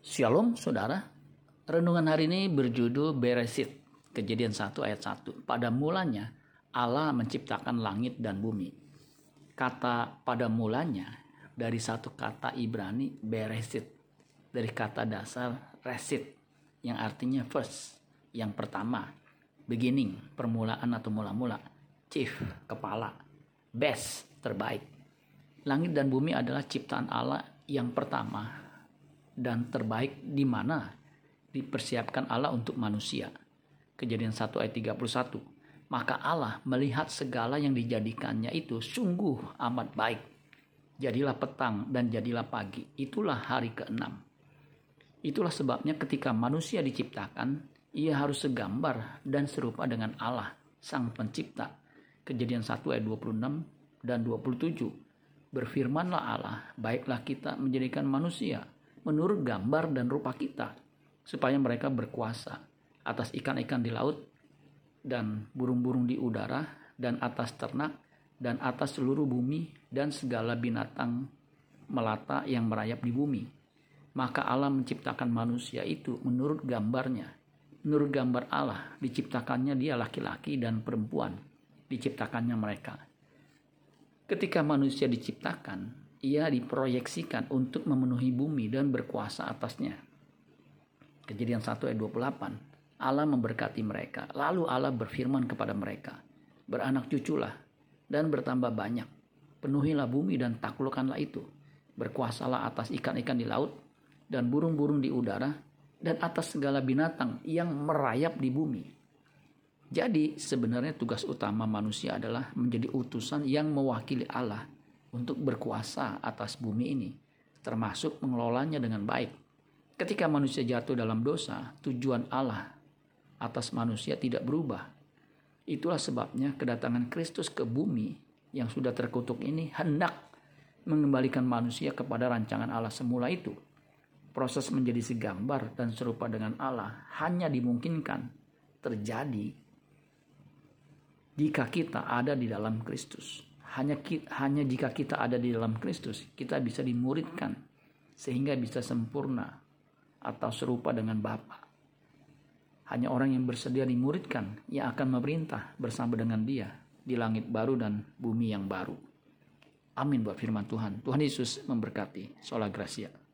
Shalom saudara. Renungan hari ini berjudul Beresit. Kejadian 1 ayat 1. Pada mulanya Allah menciptakan langit dan bumi. Kata pada mulanya dari satu kata Ibrani Beresit. Dari kata dasar resit yang artinya first, yang pertama. Beginning, permulaan atau mula-mula. Chief, kepala. Best, terbaik. Langit dan bumi adalah ciptaan Allah yang pertama dan terbaik di mana dipersiapkan Allah untuk manusia. Kejadian 1 ayat 31. Maka Allah melihat segala yang dijadikannya itu sungguh amat baik. Jadilah petang dan jadilah pagi. Itulah hari keenam. Itulah sebabnya ketika manusia diciptakan, ia harus segambar dan serupa dengan Allah, Sang Pencipta. Kejadian 1 ayat 26 dan 27. Berfirmanlah Allah, baiklah kita menjadikan manusia menurut gambar dan rupa kita, supaya mereka berkuasa atas ikan-ikan di laut dan burung-burung di udara dan atas ternak dan atas seluruh bumi dan segala binatang melata yang merayap di bumi. Maka Allah menciptakan manusia itu menurut gambarnya. Menurut gambar Allah diciptakannya dia laki-laki dan perempuan. Diciptakannya mereka. Ketika manusia diciptakan, ia diproyeksikan untuk memenuhi bumi dan berkuasa atasnya. Kejadian 1 ayat 28. Allah memberkati mereka. Lalu Allah berfirman kepada mereka, Beranak cuculah dan bertambah banyak. Penuhilah bumi dan taklukkanlah itu. Berkuasalah atas ikan-ikan di laut dan burung-burung di udara dan atas segala binatang yang merayap di bumi. Jadi sebenarnya tugas utama manusia adalah menjadi utusan yang mewakili Allah untuk berkuasa atas bumi ini, termasuk mengelolanya dengan baik. Ketika manusia jatuh dalam dosa, tujuan Allah atas manusia tidak berubah. Itulah sebabnya kedatangan Kristus ke bumi yang sudah terkutuk ini hendak mengembalikan manusia kepada rancangan Allah semula itu. Proses menjadi segambar dan serupa dengan Allah hanya dimungkinkan terjadi jika kita ada di dalam Kristus hanya hanya jika kita ada di dalam Kristus kita bisa dimuridkan sehingga bisa sempurna atau serupa dengan Bapa. Hanya orang yang bersedia dimuridkan yang akan memerintah bersama dengan Dia di langit baru dan bumi yang baru. Amin buat firman Tuhan. Tuhan Yesus memberkati. Sola Gracia.